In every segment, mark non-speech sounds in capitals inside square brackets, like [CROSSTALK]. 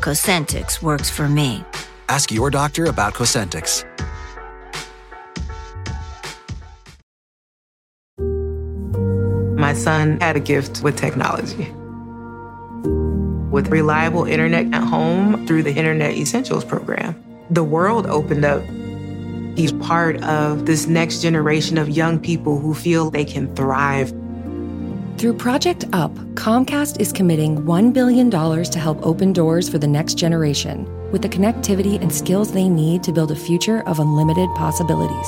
Cosentyx works for me. Ask your doctor about Cosentyx. My son had a gift with technology. With reliable internet at home through the Internet Essentials program, the world opened up. He's part of this next generation of young people who feel they can thrive. Through Project UP, Comcast is committing $1 billion to help open doors for the next generation with the connectivity and skills they need to build a future of unlimited possibilities.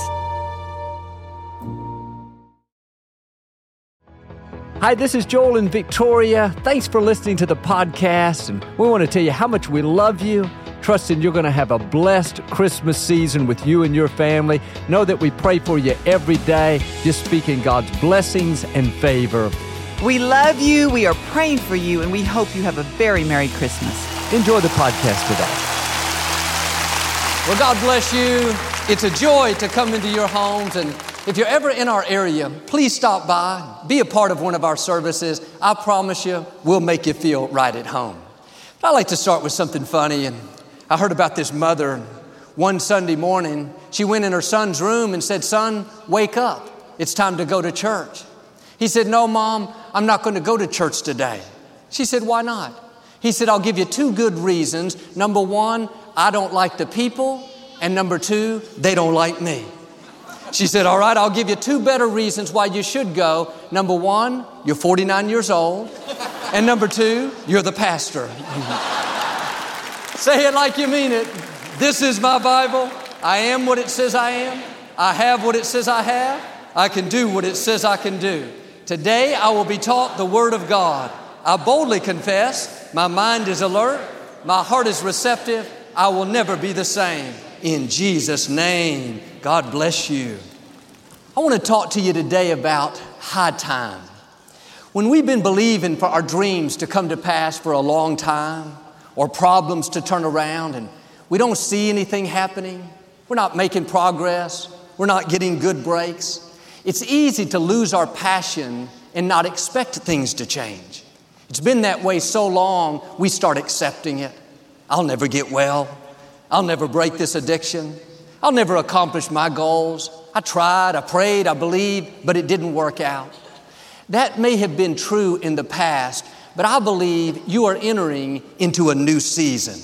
Hi, this is Joel and Victoria. Thanks for listening to the podcast. And we want to tell you how much we love you, trusting you're going to have a blessed Christmas season with you and your family. Know that we pray for you every day, just speaking God's blessings and favor. We love you, we are praying for you, and we hope you have a very Merry Christmas. Enjoy the podcast today. Well, God bless you. It's a joy to come into your homes. And if you're ever in our area, please stop by, be a part of one of our services. I promise you, we'll make you feel right at home. But I like to start with something funny. And I heard about this mother one Sunday morning. She went in her son's room and said, Son, wake up. It's time to go to church. He said, No, mom, I'm not going to go to church today. She said, Why not? He said, I'll give you two good reasons. Number one, I don't like the people. And number two, they don't like me. She said, All right, I'll give you two better reasons why you should go. Number one, you're 49 years old. And number two, you're the pastor. [LAUGHS] Say it like you mean it. This is my Bible. I am what it says I am. I have what it says I have. I can do what it says I can do. Today I will be taught the Word of God. I boldly confess, my mind is alert, my heart is receptive, I will never be the same. In Jesus' name, God bless you. I want to talk to you today about high time. When we've been believing for our dreams to come to pass for a long time, or problems to turn around, and we don't see anything happening, we're not making progress, we're not getting good breaks, it's easy to lose our passion and not expect things to change. It's been that way so long, we start accepting it. I'll never get well. I'll never break this addiction. I'll never accomplish my goals. I tried, I prayed, I believed, but it didn't work out. That may have been true in the past, but I believe you are entering into a new season.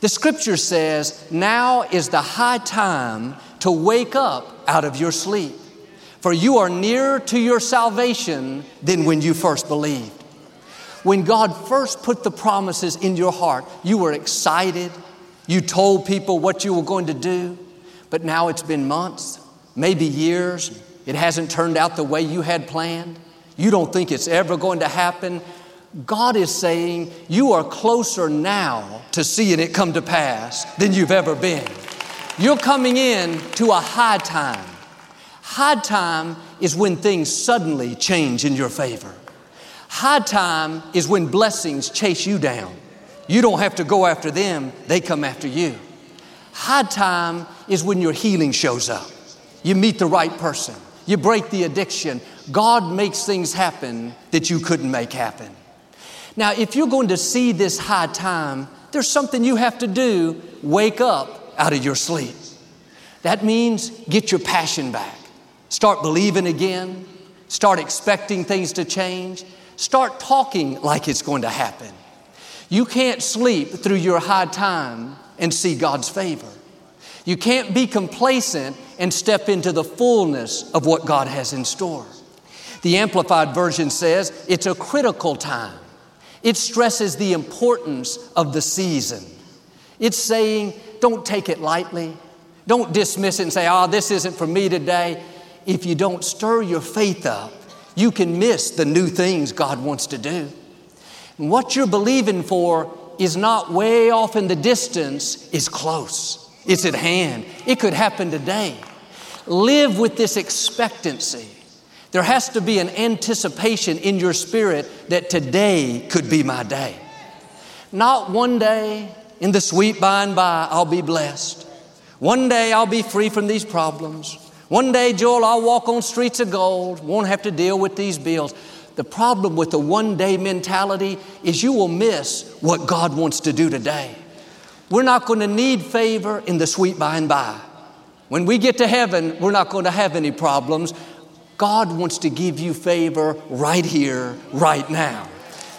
The scripture says, Now is the high time to wake up out of your sleep for you are nearer to your salvation than when you first believed. When God first put the promises in your heart, you were excited. You told people what you were going to do, but now it's been months, maybe years. It hasn't turned out the way you had planned. You don't think it's ever going to happen. God is saying you are closer now to seeing it come to pass than you've ever been. You're coming in to a high time. High time is when things suddenly change in your favor. High time is when blessings chase you down. You don't have to go after them, they come after you. High time is when your healing shows up. You meet the right person, you break the addiction. God makes things happen that you couldn't make happen. Now, if you're going to see this high time, there's something you have to do wake up out of your sleep. That means get your passion back. Start believing again. Start expecting things to change. Start talking like it's going to happen. You can't sleep through your high time and see God's favor. You can't be complacent and step into the fullness of what God has in store. The Amplified Version says it's a critical time. It stresses the importance of the season. It's saying, don't take it lightly. Don't dismiss it and say, oh, this isn't for me today. If you don't stir your faith up, you can miss the new things God wants to do. And what you're believing for is not way off in the distance, it's close. It's at hand. It could happen today. Live with this expectancy. There has to be an anticipation in your spirit that today could be my day. Not one day in the sweet by and by I'll be blessed. One day I'll be free from these problems. One day, Joel, I'll walk on streets of gold, won't have to deal with these bills. The problem with the one day mentality is you will miss what God wants to do today. We're not going to need favor in the sweet by and by. When we get to heaven, we're not going to have any problems. God wants to give you favor right here, right now.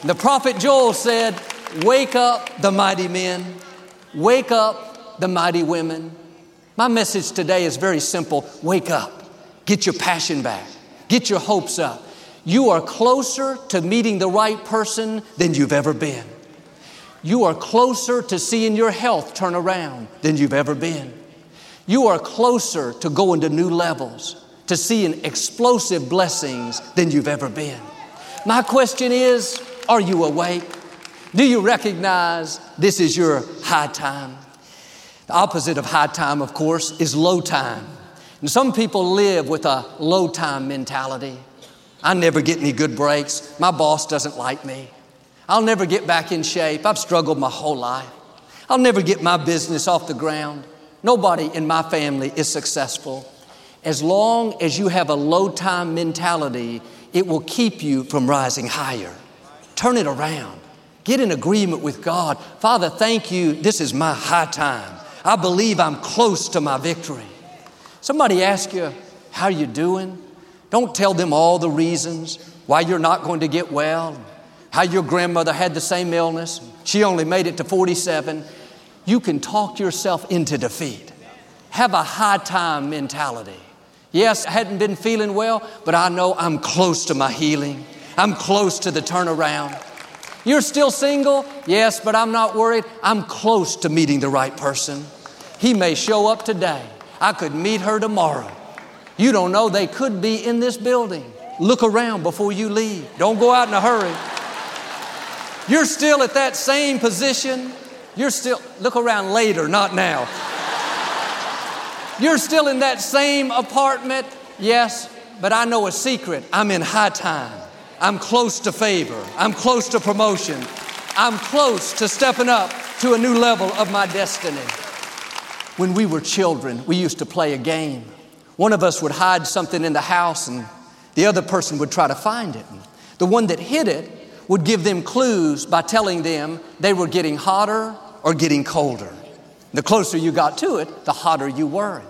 The prophet Joel said, Wake up, the mighty men. Wake up, the mighty women. My message today is very simple wake up, get your passion back, get your hopes up. You are closer to meeting the right person than you've ever been. You are closer to seeing your health turn around than you've ever been. You are closer to going to new levels to seeing explosive blessings than you've ever been. My question is Are you awake? Do you recognize this is your high time? The opposite of high time, of course, is low time. And some people live with a low time mentality. I never get any good breaks. My boss doesn't like me. I'll never get back in shape. I've struggled my whole life. I'll never get my business off the ground. Nobody in my family is successful. As long as you have a low time mentality, it will keep you from rising higher. Turn it around. Get in agreement with God. Father, thank you. This is my high time. I believe I'm close to my victory. Somebody ask you, how you doing? Don't tell them all the reasons why you're not going to get well, how your grandmother had the same illness. She only made it to 47. You can talk yourself into defeat. Have a high time mentality. Yes, I hadn't been feeling well, but I know I'm close to my healing. I'm close to the turnaround. You're still single? Yes, but I'm not worried. I'm close to meeting the right person. He may show up today. I could meet her tomorrow. You don't know, they could be in this building. Look around before you leave. Don't go out in a hurry. You're still at that same position. You're still, look around later, not now. You're still in that same apartment? Yes, but I know a secret. I'm in high time. I'm close to favor. I'm close to promotion. I'm close to stepping up to a new level of my destiny. When we were children, we used to play a game. One of us would hide something in the house and the other person would try to find it. The one that hid it would give them clues by telling them they were getting hotter or getting colder. The closer you got to it, the hotter you were.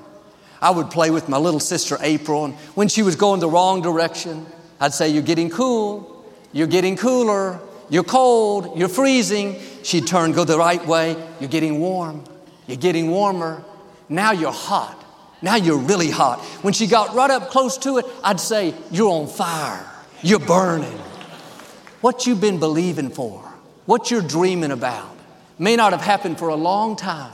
I would play with my little sister April, and when she was going the wrong direction, I'd say, You're getting cool, you're getting cooler, you're cold, you're freezing. She'd turn, go the right way, you're getting warm, you're getting warmer. Now you're hot. Now you're really hot. When she got right up close to it, I'd say, You're on fire, you're burning. What you've been believing for, what you're dreaming about, may not have happened for a long time.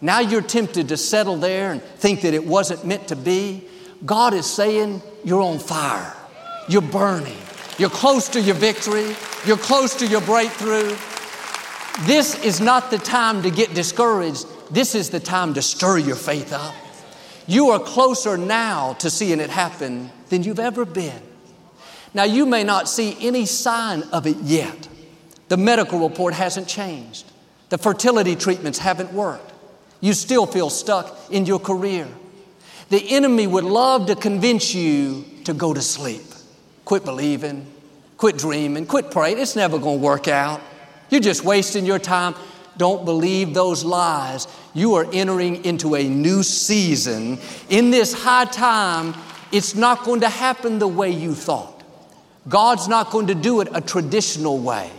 Now you're tempted to settle there and think that it wasn't meant to be. God is saying, You're on fire. You're burning. You're close to your victory. You're close to your breakthrough. This is not the time to get discouraged. This is the time to stir your faith up. You are closer now to seeing it happen than you've ever been. Now, you may not see any sign of it yet. The medical report hasn't changed. The fertility treatments haven't worked you still feel stuck in your career. The enemy would love to convince you to go to sleep. Quit believing, quit dreaming, quit praying. It's never going to work out. You're just wasting your time. Don't believe those lies. You are entering into a new season. In this high time, It's not going to happen the way you thought. God's not going to do it a traditional way.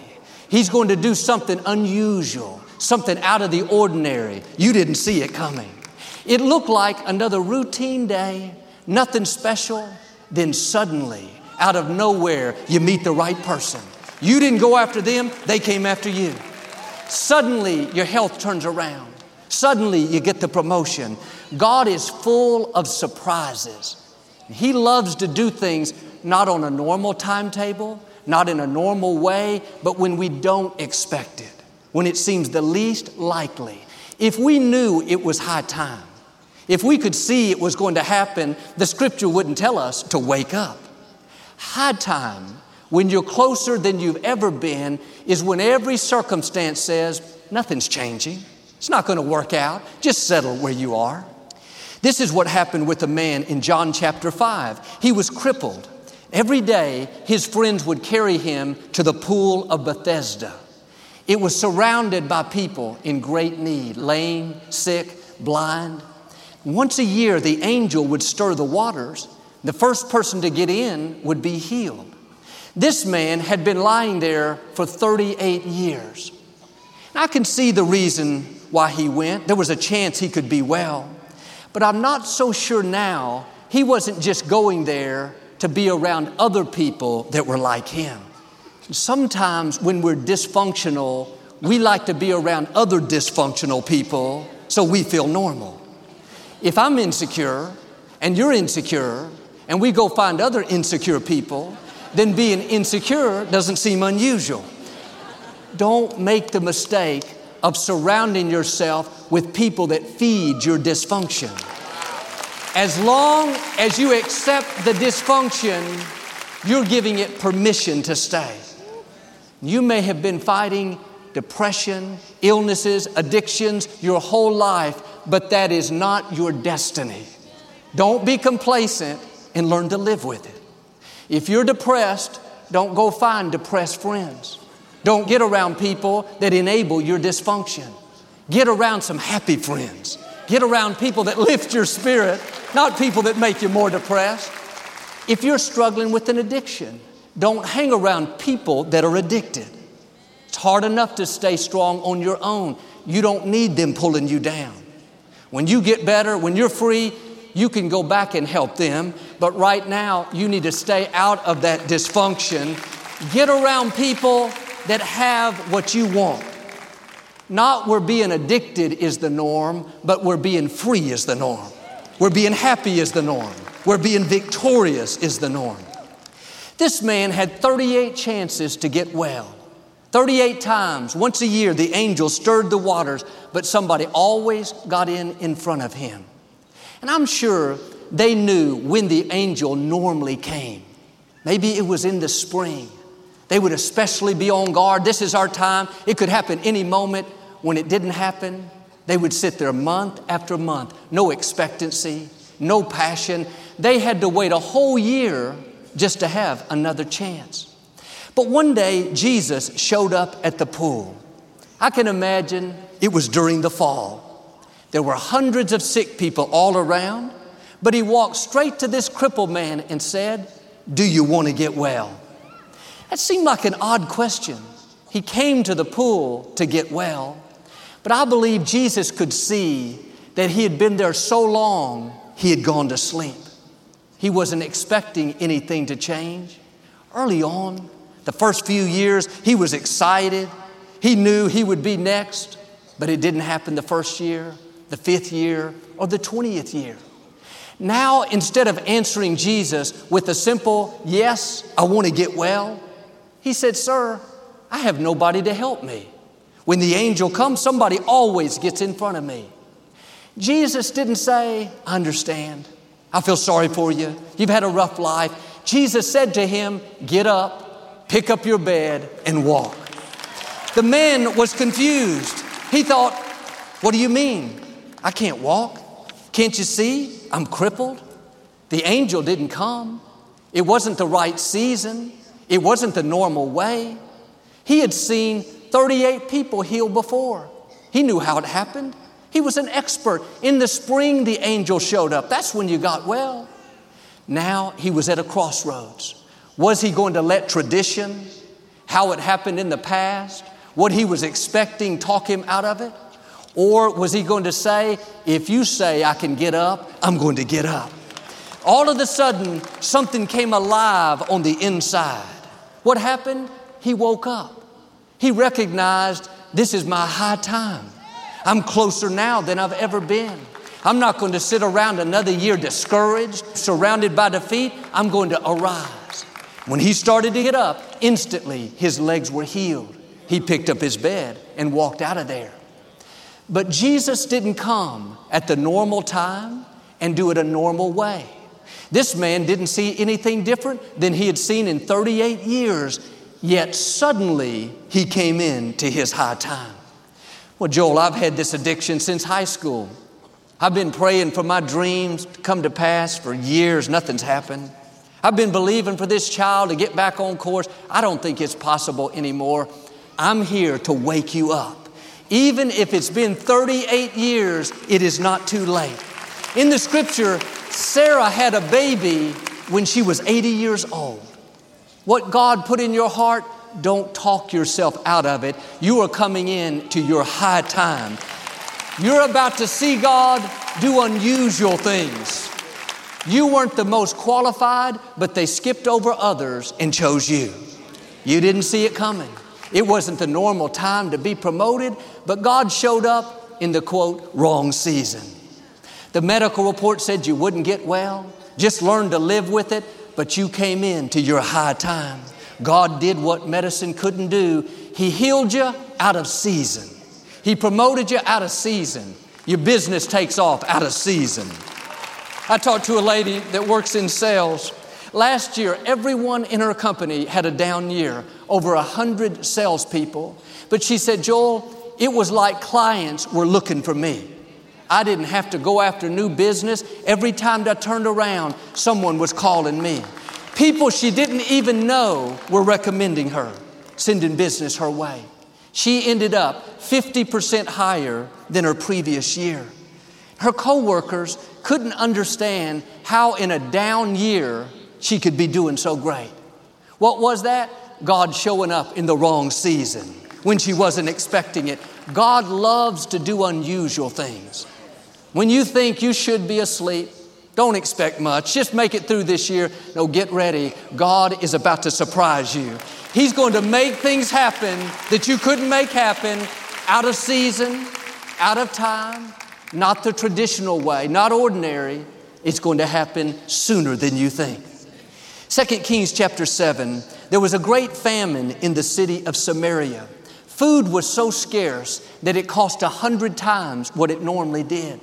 He's going to do something unusual, something out of the ordinary. You didn't see it coming. It looked like another routine day, nothing special. Then suddenly, out of nowhere, you meet the right person. You didn't go after them, they came after you. Suddenly, your health turns around. Suddenly, you get the promotion. God is full of surprises. He loves to do things not on a normal timetable, not in a normal way, but when we don't expect it, when it seems the least likely. If we knew it was high time, if we could see it was going to happen, the scripture wouldn't tell us to wake up. High time, when you're closer than you've ever been, is when every circumstance says, nothing's changing. It's not going to work out. Just settle where you are. This is what happened with a man in John chapter 5. He was crippled. Every day, his friends would carry him to the pool of Bethesda. It was surrounded by people in great need, lame, sick, blind. Once a year, the angel would stir the waters. The first person to get in would be healed. This man had been lying there for 38 years. I can see the reason why he went. There was a chance he could be well. But I'm not so sure now he wasn't just going there to be around other people that were like him. Sometimes when we're dysfunctional, we like to be around other dysfunctional people so we feel normal. If I'm insecure and you're insecure and we go find other insecure people, then being insecure doesn't seem unusual. Don't make the mistake of surrounding yourself with people that feed your dysfunction. As long as you accept the dysfunction, you're giving it permission to stay. You may have been fighting depression, illnesses, addictions your whole life, but that is not your destiny. Don't be complacent and learn to live with it. If you're depressed, don't go find depressed friends. Don't get around people that enable your dysfunction. Get around some happy friends. Get around people that lift your spirit, not people that make you more depressed. If you're struggling with an addiction, don't hang around people that are addicted. It's hard enough to stay strong on your own. You don't need them pulling you down. When you get better, when you're free, you can go back and help them. But right now, you need to stay out of that dysfunction. Get around people that have what you want. Not where being addicted is the norm, but where being free is the norm. Where being happy is the norm. Where being victorious is the norm. This man had 38 chances to get well. 38 times, once a year, the angel stirred the waters, but somebody always got in in front of him. And I'm sure they knew when the angel normally came. Maybe it was in the spring. They would especially be on guard. This is our time. It could happen any moment. When it didn't happen, they would sit there month after month, no expectancy, no passion. They had to wait a whole year just to have another chance. But one day, Jesus showed up at the pool. I can imagine it was during the fall. There were hundreds of sick people all around, but he walked straight to this crippled man and said, Do you want to get well? That seemed like an odd question. He came to the pool to get well, but I believe Jesus could see that he had been there so long, he had gone to sleep. He wasn't expecting anything to change. Early on, the first few years, he was excited. He knew he would be next, but it didn't happen the first year, the fifth year, or the 20th year. Now, instead of answering Jesus with a simple, Yes, I want to get well, he said, Sir, I have nobody to help me. When the angel comes, somebody always gets in front of me. Jesus didn't say, I understand. I feel sorry for you. You've had a rough life. Jesus said to him, Get up, pick up your bed, and walk. The man was confused. He thought, What do you mean? I can't walk. Can't you see? I'm crippled. The angel didn't come. It wasn't the right season. It wasn't the normal way. He had seen 38 people healed before. He knew how it happened. He was an expert. In the spring, the angel showed up. That's when you got well. Now he was at a crossroads. Was he going to let tradition, how it happened in the past, what he was expecting talk him out of it? Or was he going to say, if you say I can get up, I'm going to get up? All of a sudden, something came alive on the inside. What happened? He woke up. He recognized this is my high time. I'm closer now than I've ever been. I'm not going to sit around another year discouraged, surrounded by defeat. I'm going to arise. When he started to get up, instantly his legs were healed. He picked up his bed and walked out of there. But Jesus didn't come at the normal time and do it a normal way. This man didn't see anything different than he had seen in 38 years, yet suddenly he came in to his high time. Well, Joel, I've had this addiction since high school. I've been praying for my dreams to come to pass for years, nothing's happened. I've been believing for this child to get back on course. I don't think it's possible anymore. I'm here to wake you up. Even if it's been 38 years, it is not too late. In the scripture, Sarah had a baby when she was 80 years old. What God put in your heart, don't talk yourself out of it. You are coming in to your high time. You're about to see God do unusual things. You weren't the most qualified, but they skipped over others and chose you. You didn't see it coming. It wasn't the normal time to be promoted, but God showed up in the quote, wrong season. The medical report said you wouldn't get well, just learn to live with it, but you came in to your high time. God did what medicine couldn't do. He healed you out of season. He promoted you out of season. Your business takes off out of season. I talked to a lady that works in sales. Last year, everyone in her company had a down year, over a hundred salespeople. But she said, Joel, it was like clients were looking for me. I didn't have to go after new business. Every time I turned around, someone was calling me. People she didn't even know were recommending her, sending business her way. She ended up 50% higher than her previous year. Her coworkers couldn't understand how in a down year she could be doing so great. What was that? God showing up in the wrong season when she wasn't expecting it. God loves to do unusual things. When you think you should be asleep, don't expect much. Just make it through this year. No, get ready. God is about to surprise you. He's going to make things happen that you couldn't make happen out of season, out of time, not the traditional way, not ordinary. It's going to happen sooner than you think. 2 Kings chapter 7, there was a great famine in the city of Samaria. Food was so scarce that it cost a hundred times what it normally did.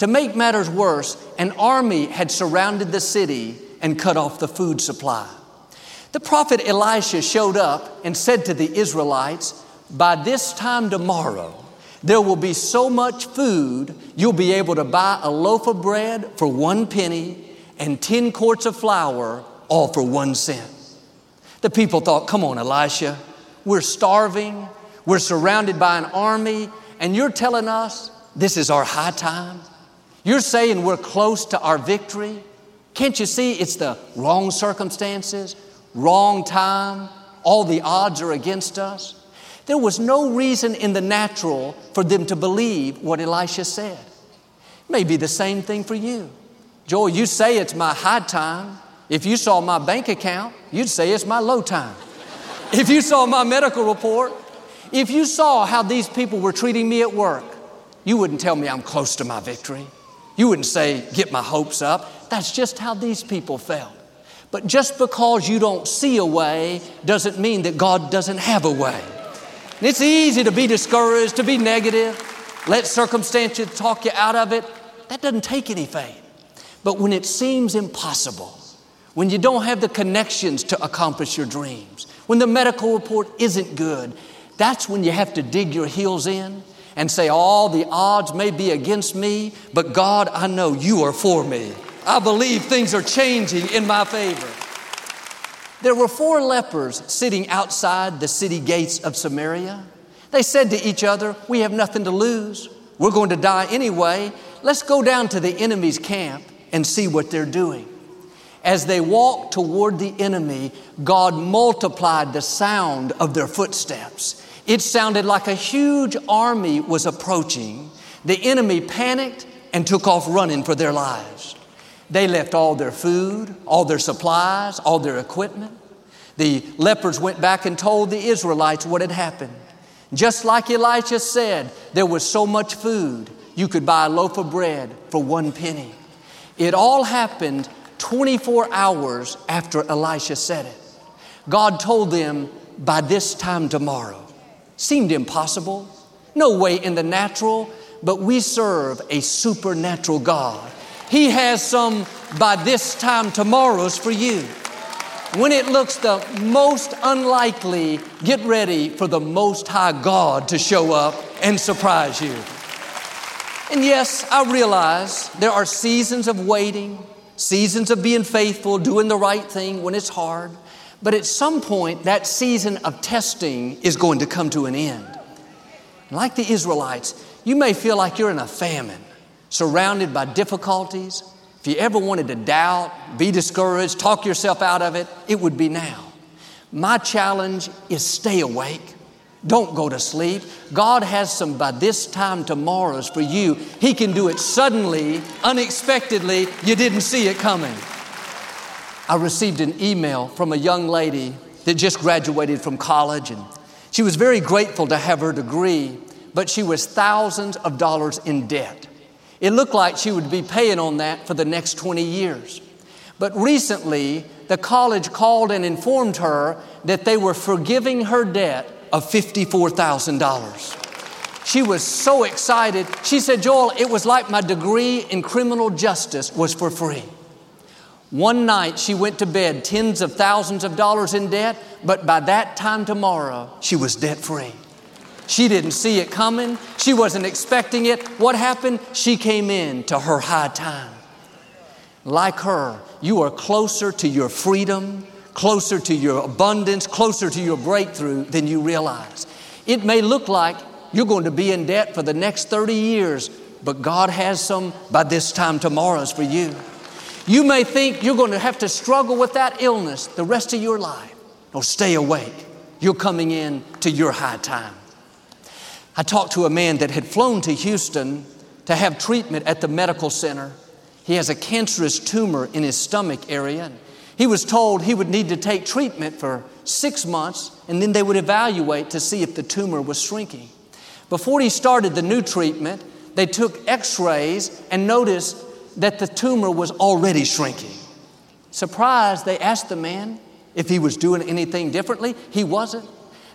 To make matters worse, an army had surrounded the city and cut off the food supply. The prophet Elisha showed up and said to the Israelites, By this time tomorrow, there will be so much food, you'll be able to buy a loaf of bread for one penny and 10 quarts of flour, all for one cent. The people thought, Come on, Elisha, we're starving, we're surrounded by an army, and you're telling us this is our high time? You're saying we're close to our victory? Can't you see it's the wrong circumstances? wrong time, all the odds are against us. There was no reason in the natural for them to believe what Elisha said. Maybe the same thing for you. Joel, you say it's my high time. If you saw my bank account, you'd say it's my low time. if you saw my medical report, if you saw how these people were treating me at work, you wouldn't tell me I'm close to my victory. You wouldn't say, get my hopes up. That's just how these people felt. But just because you don't see a way doesn't mean that God doesn't have a way. And it's easy to be discouraged, to be negative, let circumstances talk you out of it. That doesn't take any faith. But when it seems impossible, when you don't have the connections to accomplish your dreams, when the medical report isn't good, that's when you have to dig your heels in and say, All the odds may be against me, but God, I know you are for me. I believe things are changing in my favor. There were four lepers sitting outside the city gates of Samaria. They said to each other, We have nothing to lose. We're going to die anyway. Let's go down to the enemy's camp and see what they're doing. As they walked toward the enemy, God multiplied the sound of their footsteps. It sounded like a huge army was approaching. The enemy panicked and took off running for their lives. They left all their food, all their supplies, all their equipment. The lepers went back and told the Israelites what had happened. Just like Elisha said, there was so much food, you could buy a loaf of bread for one penny. It all happened 24 hours after Elisha said it. God told them by this time tomorrow. Seemed impossible. No way in the natural, but we serve a supernatural God. He has some by this time tomorrows for you. When it looks the most unlikely, get ready for the Most High God to show up and surprise you. And yes, I realize there are seasons of waiting, seasons of being faithful, doing the right thing when it's hard. But at some point, that season of testing is going to come to an end. Like the Israelites, you may feel like you're in a famine, surrounded by difficulties. If you ever wanted to doubt, be discouraged, talk yourself out of it, it would be now. My challenge is stay awake. Don't go to sleep. God has some by this time tomorrows for you. He can do it suddenly, unexpectedly. You didn't see it coming. I received an email from a young lady that just graduated from college, and she was very grateful to have her degree, but she was thousands of dollars in debt. It looked like she would be paying on that for the next 20 years. But recently, the college called and informed her that they were forgiving her debt of $54,000. She was so excited. She said, Joel, it was like my degree in criminal justice was for free. One night she went to bed tens of thousands of dollars in debt, but by that time tomorrow, she was debt free. She didn't see it coming. She wasn't expecting it. What happened? She came in to her high time. Like her, you are closer to your freedom, closer to your abundance, closer to your breakthrough than you realize. It may look like you're going to be in debt for the next 30 years, but God has some by this time tomorrow's for you. You may think you're going to have to struggle with that illness the rest of your life. No, stay awake. You're coming in to your high time. I talked to a man that had flown to Houston to have treatment at the medical center. He has a cancerous tumor in his stomach area. He was told he would need to take treatment for six months and then they would evaluate to see if the tumor was shrinking. Before he started the new treatment, they took x rays and noticed that the tumor was already shrinking. Surprised, they asked the man if he was doing anything differently. He wasn't.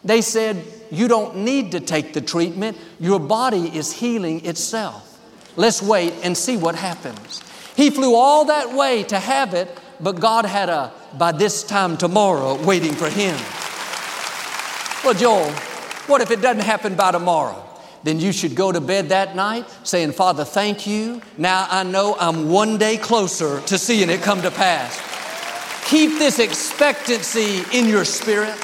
They said, You don't need to take the treatment, your body is healing itself. Let's wait and see what happens. He flew all that way to have it, but God had a by this time tomorrow waiting for him. Well, Joel, what if it doesn't happen by tomorrow? then you should go to bed that night saying, Father, thank you. Now I know I'm one day closer to seeing it come to pass. Keep this expectancy in your spirit.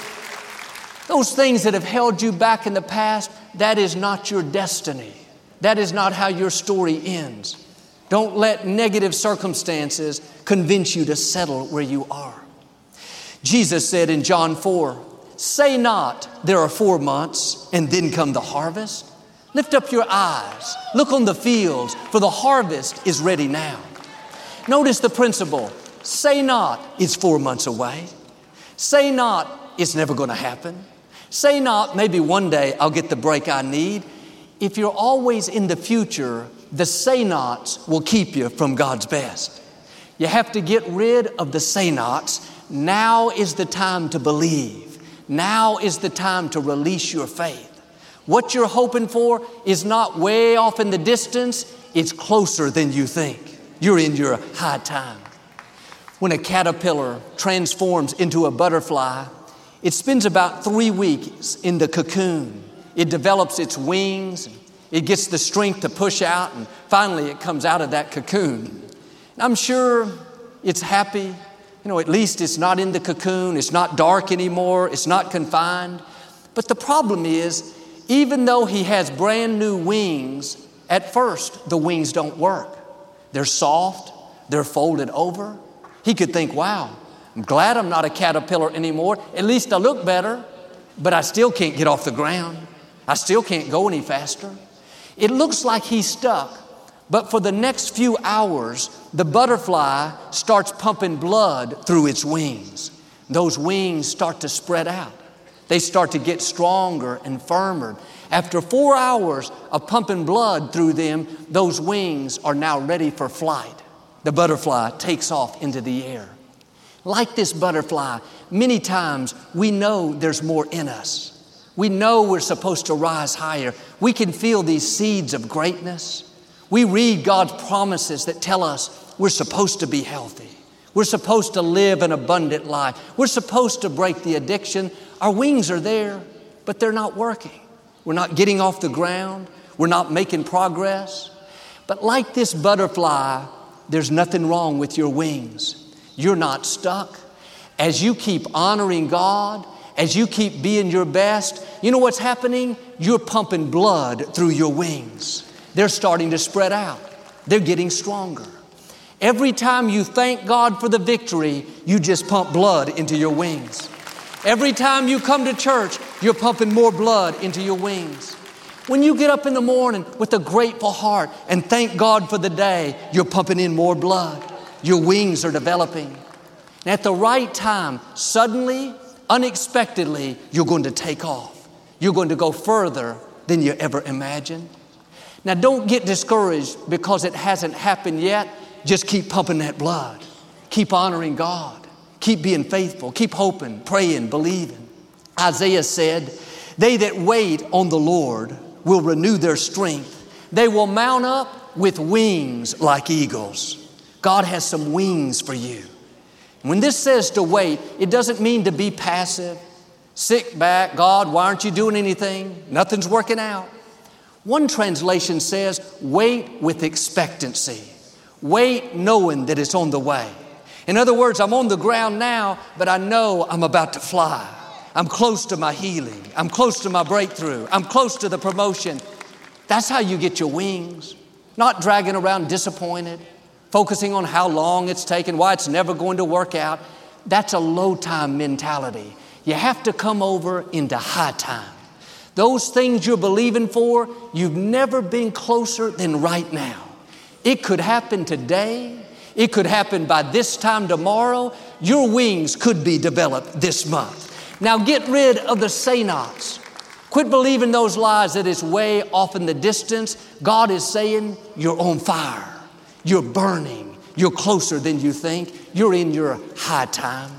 Those things that have held you back in the past, that is not your destiny. That is not how your story ends. Don't let negative circumstances convince you to settle where you are. Jesus said in John 4, Say not, there are four months, and then come the harvest. Lift up your eyes, look on the fields, for the harvest is ready now. Notice the principle say not, it's four months away. Say not, it's never going to happen. Say not, maybe one day I'll get the break I need. If you're always in the future, the say nots will keep you from God's best. You have to get rid of the say nots. Now is the time to believe. Now is the time to release your faith. What you're hoping for is not way off in the distance, it's closer than you think. You're in your high time. When a caterpillar transforms into a butterfly, it spends about three weeks in the cocoon. It develops its wings, it gets the strength to push out, and finally it comes out of that cocoon. And I'm sure it's happy. You know, at least it's not in the cocoon, it's not dark anymore, it's not confined. But the problem is, even though he has brand new wings, at first the wings don't work. They're soft, they're folded over. He could think, wow, I'm glad I'm not a caterpillar anymore. At least I look better, but I still can't get off the ground. I still can't go any faster. It looks like he's stuck, but for the next few hours, the butterfly starts pumping blood through its wings. Those wings start to spread out. They start to get stronger and firmer. After four hours of pumping blood through them, those wings are now ready for flight. The butterfly takes off into the air. Like this butterfly, many times we know there's more in us. We know we're supposed to rise higher. We can feel these seeds of greatness. We read God's promises that tell us we're supposed to be healthy. We're supposed to live an abundant life. We're supposed to break the addiction. Our wings are there, but they're not working. We're not getting off the ground. We're not making progress. But like this butterfly, there's nothing wrong with your wings. You're not stuck. As you keep honoring God, as you keep being your best, you know what's happening? You're pumping blood through your wings. They're starting to spread out, they're getting stronger. Every time you thank God for the victory, you just pump blood into your wings. Every time you come to church, you're pumping more blood into your wings. When you get up in the morning with a grateful heart and thank God for the day, you're pumping in more blood. Your wings are developing. And at the right time, suddenly, unexpectedly, you're going to take off. You're going to go further than you ever imagined. Now, don't get discouraged because it hasn't happened yet. Just keep pumping that blood. Keep honoring God. Keep being faithful. Keep hoping, praying, believing. Isaiah said, They that wait on the Lord will renew their strength. They will mount up with wings like eagles. God has some wings for you. When this says to wait, it doesn't mean to be passive, sit back, God, why aren't you doing anything? Nothing's working out. One translation says, wait with expectancy. Wait knowing that it's on the way. In other words, I'm on the ground now, but I know I'm about to fly. I'm close to my healing. I'm close to my breakthrough. I'm close to the promotion. That's how you get your wings. Not dragging around disappointed, focusing on how long it's taken, why it's never going to work out. That's a low time mentality. You have to come over into high time. Those things you're believing for, you've never been closer than right now. It could happen today. It could happen by this time tomorrow. Your wings could be developed this month. Now get rid of the say nots. Quit believing those lies that it's way off in the distance. God is saying, You're on fire. You're burning. You're closer than you think. You're in your high time.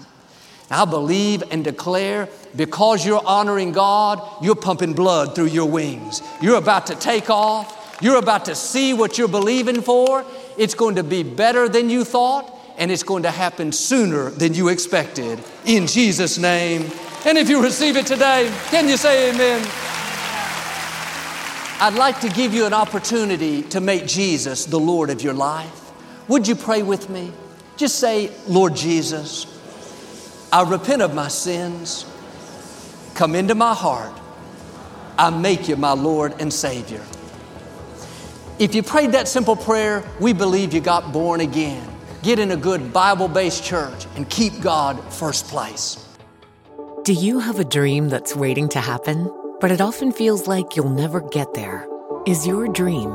I believe and declare because you're honoring God, you're pumping blood through your wings. You're about to take off. You're about to see what you're believing for. It's going to be better than you thought, and it's going to happen sooner than you expected. In Jesus' name. And if you receive it today, can you say amen? I'd like to give you an opportunity to make Jesus the Lord of your life. Would you pray with me? Just say, Lord Jesus, I repent of my sins. Come into my heart. I make you my Lord and Savior. If you prayed that simple prayer, we believe you got born again. Get in a good Bible based church and keep God first place. Do you have a dream that's waiting to happen, but it often feels like you'll never get there? Is your dream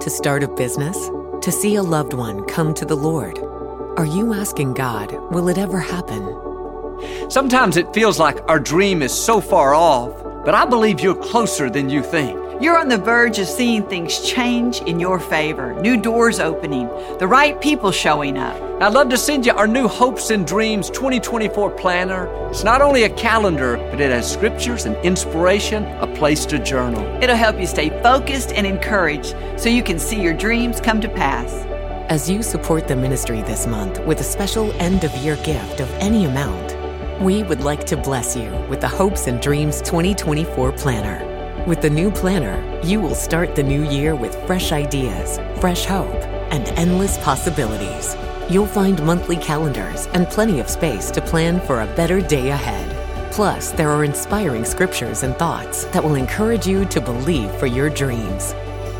to start a business? To see a loved one come to the Lord? Are you asking God, will it ever happen? Sometimes it feels like our dream is so far off, but I believe you're closer than you think. You're on the verge of seeing things change in your favor, new doors opening, the right people showing up. I'd love to send you our new Hopes and Dreams 2024 planner. It's not only a calendar, but it has scriptures and inspiration, a place to journal. It'll help you stay focused and encouraged so you can see your dreams come to pass. As you support the ministry this month with a special end of year gift of any amount, we would like to bless you with the Hopes and Dreams 2024 planner. With the new planner, you will start the new year with fresh ideas, fresh hope, and endless possibilities. You'll find monthly calendars and plenty of space to plan for a better day ahead. Plus, there are inspiring scriptures and thoughts that will encourage you to believe for your dreams.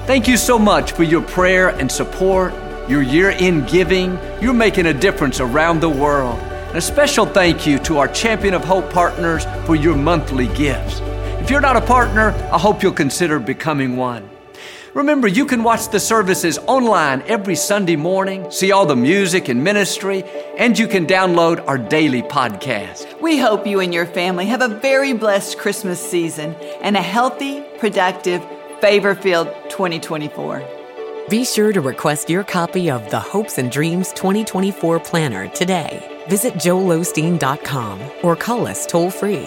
Thank you so much for your prayer and support. your year in giving, you're making a difference around the world. And a special thank you to our Champion of Hope partners for your monthly gifts. If you're not a partner, I hope you'll consider becoming one. Remember, you can watch the services online every Sunday morning, see all the music and ministry, and you can download our daily podcast. We hope you and your family have a very blessed Christmas season and a healthy, productive, favor filled 2024. Be sure to request your copy of the Hopes and Dreams 2024 Planner today. Visit joelosteen.com or call us toll free.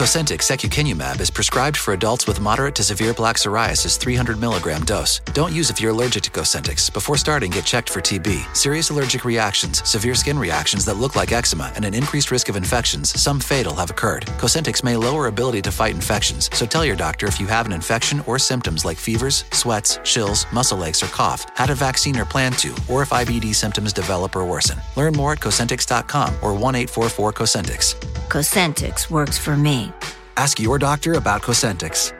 Cosentyx secukinumab is prescribed for adults with moderate to severe plaque psoriasis 300 milligram dose. Don't use if you're allergic to Cosentyx. Before starting, get checked for TB. Serious allergic reactions, severe skin reactions that look like eczema, and an increased risk of infections, some fatal, have occurred. Cosentyx may lower ability to fight infections, so tell your doctor if you have an infection or symptoms like fevers, sweats, chills, muscle aches, or cough, had a vaccine or plan to, or if IBD symptoms develop or worsen. Learn more at Cosentyx.com or 1 844 Cosentyx. Cosentix works for me. Ask your doctor about Cosentyx.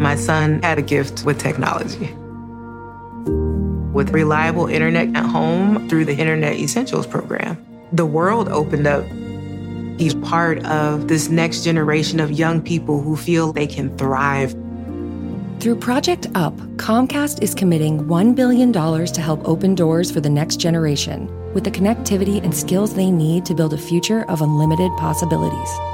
My son had a gift with technology. With reliable internet at home through the Internet Essentials program, the world opened up. He's part of this next generation of young people who feel they can thrive. Through Project UP, Comcast is committing $1 billion to help open doors for the next generation with the connectivity and skills they need to build a future of unlimited possibilities.